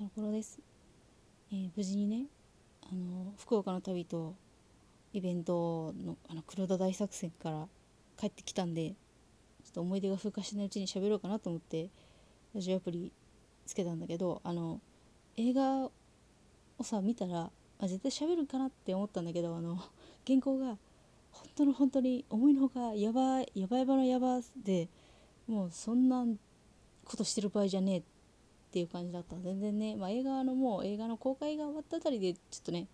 トロコロです、えー無事にねあの福岡の旅とイベントのあの黒田大作戦から帰ってきたんでちょっと思い出が風化しないうちに喋ろうかなと思ってラジオアプリつけたんだけどあの映画をさ見たらあ絶対喋るかなって思ったんだけどあの原稿が本当の本当に思いのほかやばいやばいばのやばでもうそんなことしてる場合じゃねえってっていう感じだった。全然ね、まあ、映画のもう映画の公開が終わったあたりでちょっとね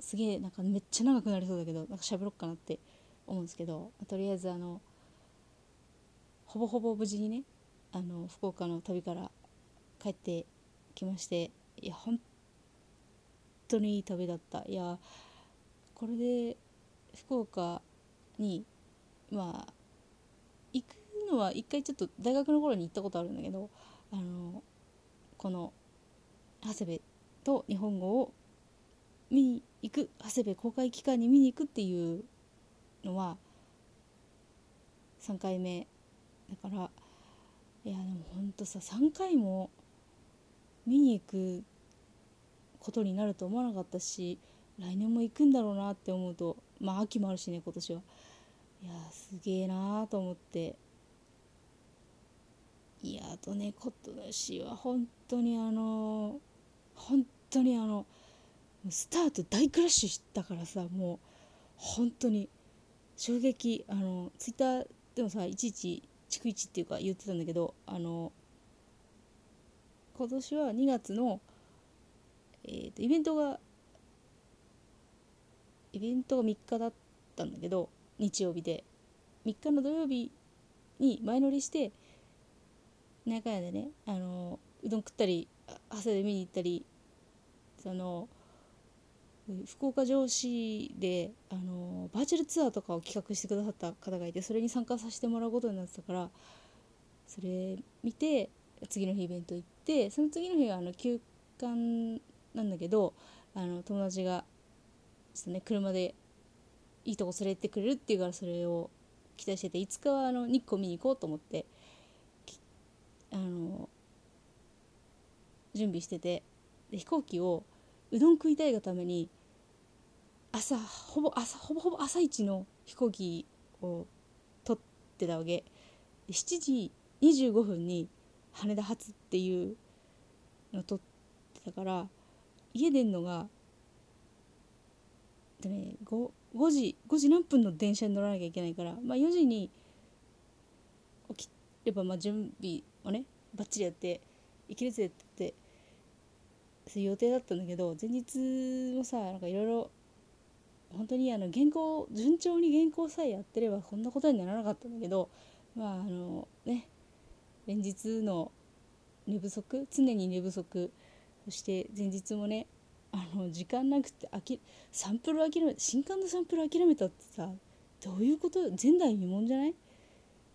すげえなんかめっちゃ長くなりそうだけどなんか喋ろっかなって思うんですけどとりあえずあのほぼほぼ無事にねあの福岡の旅から帰ってきましていや本当にいい旅だった。いやこれで福岡にまあ行くのは一回ちょっと大学の頃に行ったことあるんだけどあのこの長谷部と日本語を見に行く長谷部公開期間に見に行くっていうのは3回目だからいやでもほんとさ3回も見に行くことになると思わなかったし来年も行くんだろうなって思うとまあ秋もあるしね今年は。いやすげえなーと思って。いやあとね今年は本当にあの本当にあのスタート大クラッシュしたからさもう本当に衝撃あのツイッターでもさいちいち逐一っていうか言ってたんだけどあの今年は2月の、えー、とイベントがイベントが3日だったんだけど日曜日で。3日の土曜日に前乗りしてなんかやでねあのうどん食ったり朝で見に行ったりその福岡城市であのバーチャルツアーとかを企画してくださった方がいてそれに参加させてもらうことになってたからそれ見て次の日イベント行ってその次の日はあの休館なんだけどあの友達がちょっとね車でいいとこ連れてってくれるっていうからそれを期待してていつかはあの日光見に行こうと思ってあの準備しててで飛行機をうどん食いたいがために朝ほぼ朝ほぼほぼ朝一の飛行機を取ってたわけ。7時25分に羽田発っていうのを取ってたから家出んのがでね 5, 5時5時何分の電車に乗らなきゃいけないから、まあ、4時に起きればまあ準備をねバッチリやって行けるぜってそういう予定だったんだけど前日もさなんかいろいろ本当にあの原稿順調に原稿さえやってればこんなことにならなかったんだけどまああのね連日の寝不足常に寝不足そして前日もねあの時間なくてあきサンプル諦め新刊のサンプル諦めたってさどういうこと前代未聞じゃない？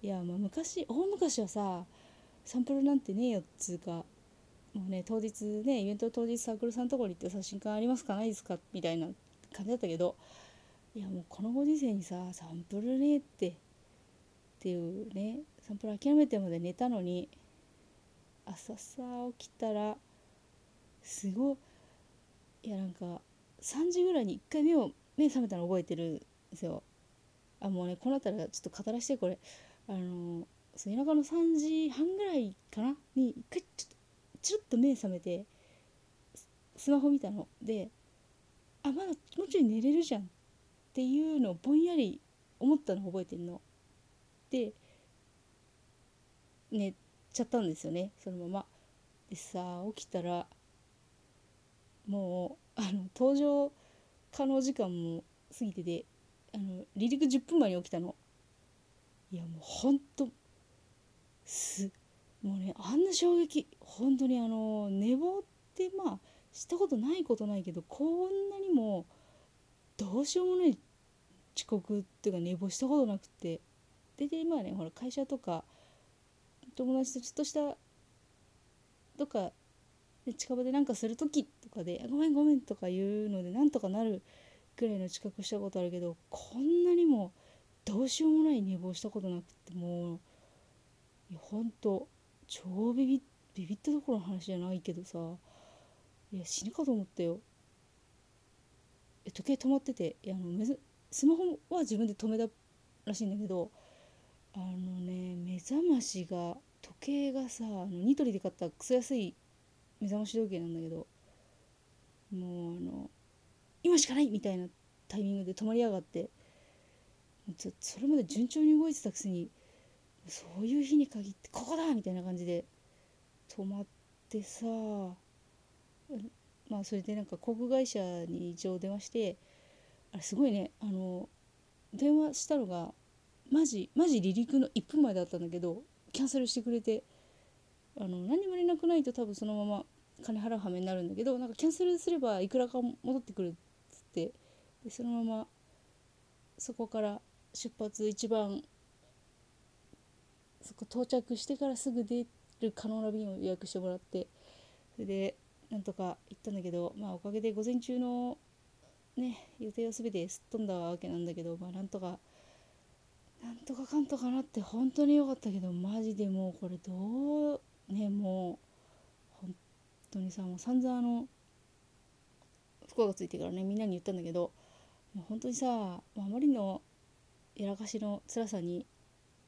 いやまあ昔大昔はさサンプルなんてねえよっつうかもうね当日ねイベント当日サークルさんのところに行ってさ新刊ありますかないですかみたいな感じだったけどいやもうこのご時世にさサンプルねえってっていうねサンプル諦めてまで寝たのに朝さ起きたらすごいいやなんか3時ぐらいに1回目を目覚めたの覚えてるんですよ。あもうねこうなったらちょっと語らせてこれ。あのそう夜中の3時半ぐらいかなに一回ちょっとチロッと目覚めてスマホ見たのであまだもうちょい寝れるじゃんっていうのをぼんやり思ったの覚えてるの。で寝ちゃったんですよねそのまま。でさ起きたらもうあの登場可能時間も過ぎててあの離陸10分前に起きたの。いやもうほんとすもうねあんな衝撃本当にあの寝坊ってまあしたことないことないけどこんなにもどうしようもない遅刻っていうか寝坊したことなくてでで今ねほら会社とか友達とちょっとしたとか近場でなんかする時とかで「ごめんごめん」とか言うのでなんとかなるくらいの遅刻したことあるけどこんなにもどうしようもない寝坊したことなくてもういやほんと超ビビビビったところの話じゃないけどさいや死ぬかと思ったよ。時計止まってていやあのめずスマホは自分で止めたらしいんだけどあのね目覚ましが時計がさあのニトリで買ったクソ安い目覚まし時計なんだけどもうあの今しかないみたいなタイミングで止まりやがってそれまで順調に動いてたくせにそういう日に限ってここだみたいな感じで止まってさまあそれでなんか航空会社に一応電話してあれすごいねあの電話したのがマジマジ離陸の1分前だったんだけどキャンセルしてくれてあの何も連絡ないと多分そのまま金払う羽目になるんだけどなんかキャンセルすればいくらか戻ってくるっつってでそのままそこから出発一番そこ到着してからすぐ出る可能な便を予約してもらってそれでなんとか行ったんだけどまあおかげで午前中のね予定を全てすっ飛んだわけなんだけどまあなんとかなんとかかんとかなって本当に良かったけどマジでもうこれどうねもう本当にさもう散々あの服がついてからねみんなに言ったんだけどもう本当にさあまりのやらかしの辛さに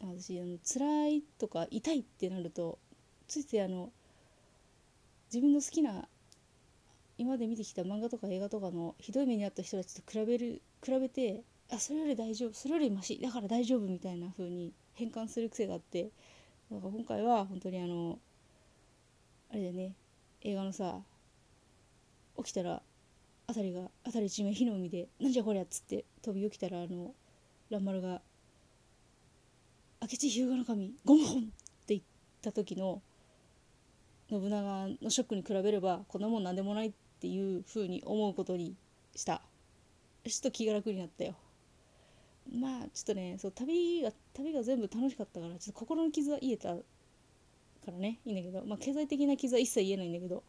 私あの辛いとか痛いってなるとついついあの自分の好きな今まで見てきた漫画とか映画とかのひどい目に遭った人たちと比べる比べてあそれより大丈夫それよりマシだから大丈夫みたいな風に変換する癖があってだか今回は本当にあのあれだよね映画のさ起きたら辺りが辺り一面火の海で「なんじゃこりゃ」っつって飛び起きたらあの蘭丸が「明智日向守ゴムホン!」って言った時の信長のショックに比べればこんなもん何でもないっていう風に思うことにした。ちょっと気が楽になったよ。まあちょっとねそう旅が旅が全部楽しかったからちょっと心の傷は癒えたからね。いいんだけど。まあ経済的な傷は一切言えないんだけど。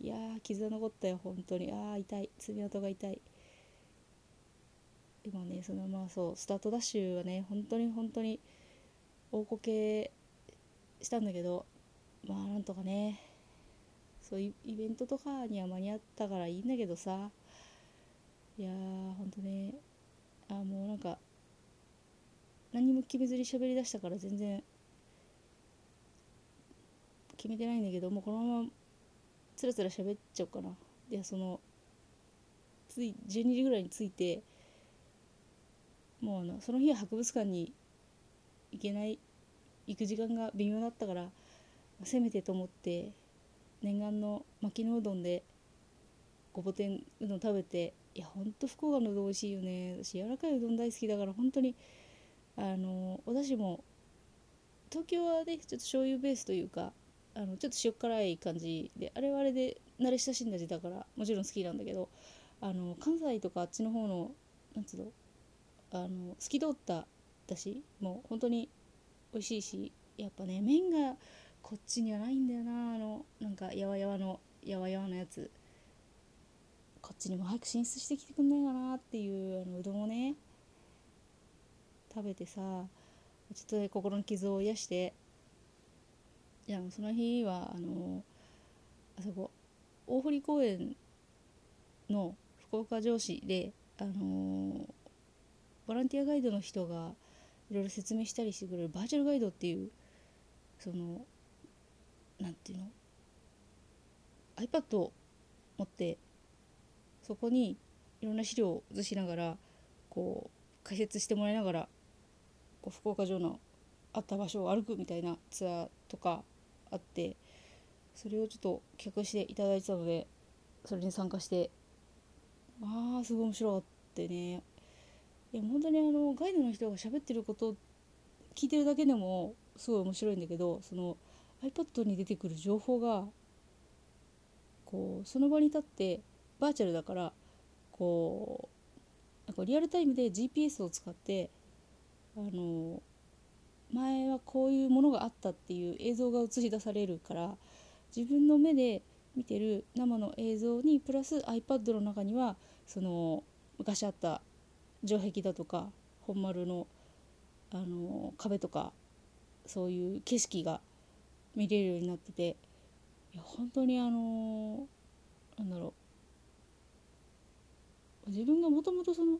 いやー傷は残ったよ本当に。ああ痛い。爪痕が痛い。今ねそのまあそうスタートダッシュはね本当に本当に大こけしたんだけどまあなんとかねそういうイベントとかには間に合ったからいいんだけどさいやーほんとねあもうなんか何も決めずに喋りだしたから全然決めてないんだけどもうこのままつらつら喋っちゃおうかな。でそのつい12時ぐらいに着いてもうあのその日は博物館に行けない行く時間が微妙だったからせめてと思って念願の牧野うどんでごぼ天うどん食べていやほんと福岡のうどん美味しいよね。私柔らかいうどん大好きだから本当にあのお出汁も東京はねちょっと醤油ベースというかあのちょっと塩辛い感じであれはあれで慣れ親しんだ味だからもちろん好きなんだけどあの関西とかあっちの方のなんつうのあの透き通っただしもう本当に美味しいしやっぱね麺がこっちにはないんだよな。あのなんかやわやわのやわやわのやつ。こっちにも早く進出してきてくんないかなっていうあのうどんをね食べてさちょっと心の傷を癒して。いやその日はあのあそこ大堀公園の福岡城市であのボランティアガイドの人がいろいろ説明したりしてくれるバーチャルガイドっていうその何て言うの？iPad を持ってそこにいろんな資料を映しながらこう解説してもらいながらこう福岡城のあった場所を歩くみたいなツアーとかあってそれをちょっと企画していただいてたのでそれに参加してまあすごい面白かったね。いや本当にあのガイドの人が喋ってること聞いてるだけでもすごい面白いんだけどその iPad に出てくる情報がこうその場に立ってバーチャルだからこうなんかリアルタイムで GPS を使ってあの前はこういうものがあったっていう映像が映し出されるから自分の目で見てる生の映像にプラス iPad の中にはその昔あった城壁だとか本丸のあの壁とかそういう景色が見れるようになってていや本当にあのなんだろう。自分がもともとその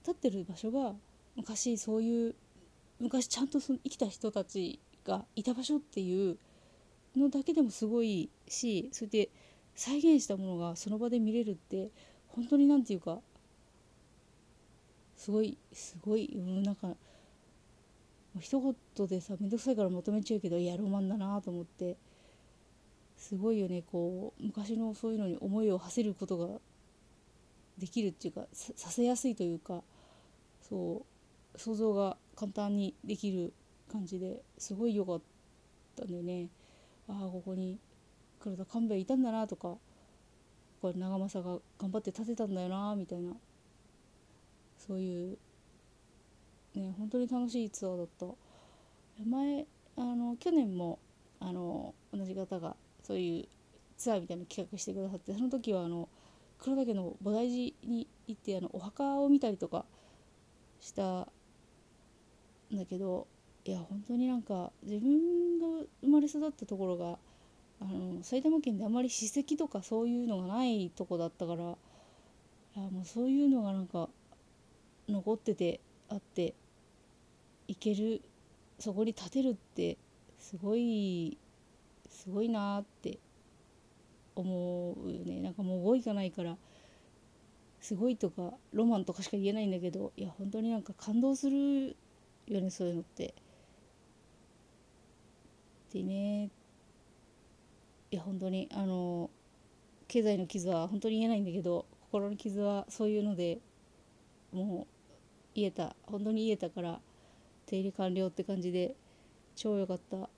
立ってる場所が昔そういう昔ちゃんとその生きた人たちがいた場所っていうのだけでもすごいしそれで再現したものがその場で見れるって本当に何て言うかすごいすごい、う、なんか一言でさ面倒くさいから求めちゃうけどいやロマンだなと思ってすごいよねこう昔のそういうのに思いを馳せることができるっていうかさせやすいというかそう想像が簡単にできる感じですごい良かったんだよね。ああここに黒田勘兵衛いたんだなとかこれ長政が頑張って建てたんだよなみたいなそういうね本当に楽しいツアーだった。前あの去年もあの同じ方がそういうツアーみたいな企画してくださってその時はあの黒岳の菩提寺に行ってあのお墓を見たりとかしたんだけどいや本当になんか自分が生まれ育ったところがあの埼玉県であまり史跡とかそういうのがないとこだったからいやもうそういうのがなんか残っててあっていけるそこに立てるってすごいすごいなって思うよねなんかもう語彙がないからすごいとかロマンとかしか言えないんだけどいや本当になんか感動するよねそういうのって。でねいや本当にあの経済の傷は本当に言えないんだけど心の傷はそういうのでもう癒えた。本当に癒えたから手入れ完了って感じで超良かった。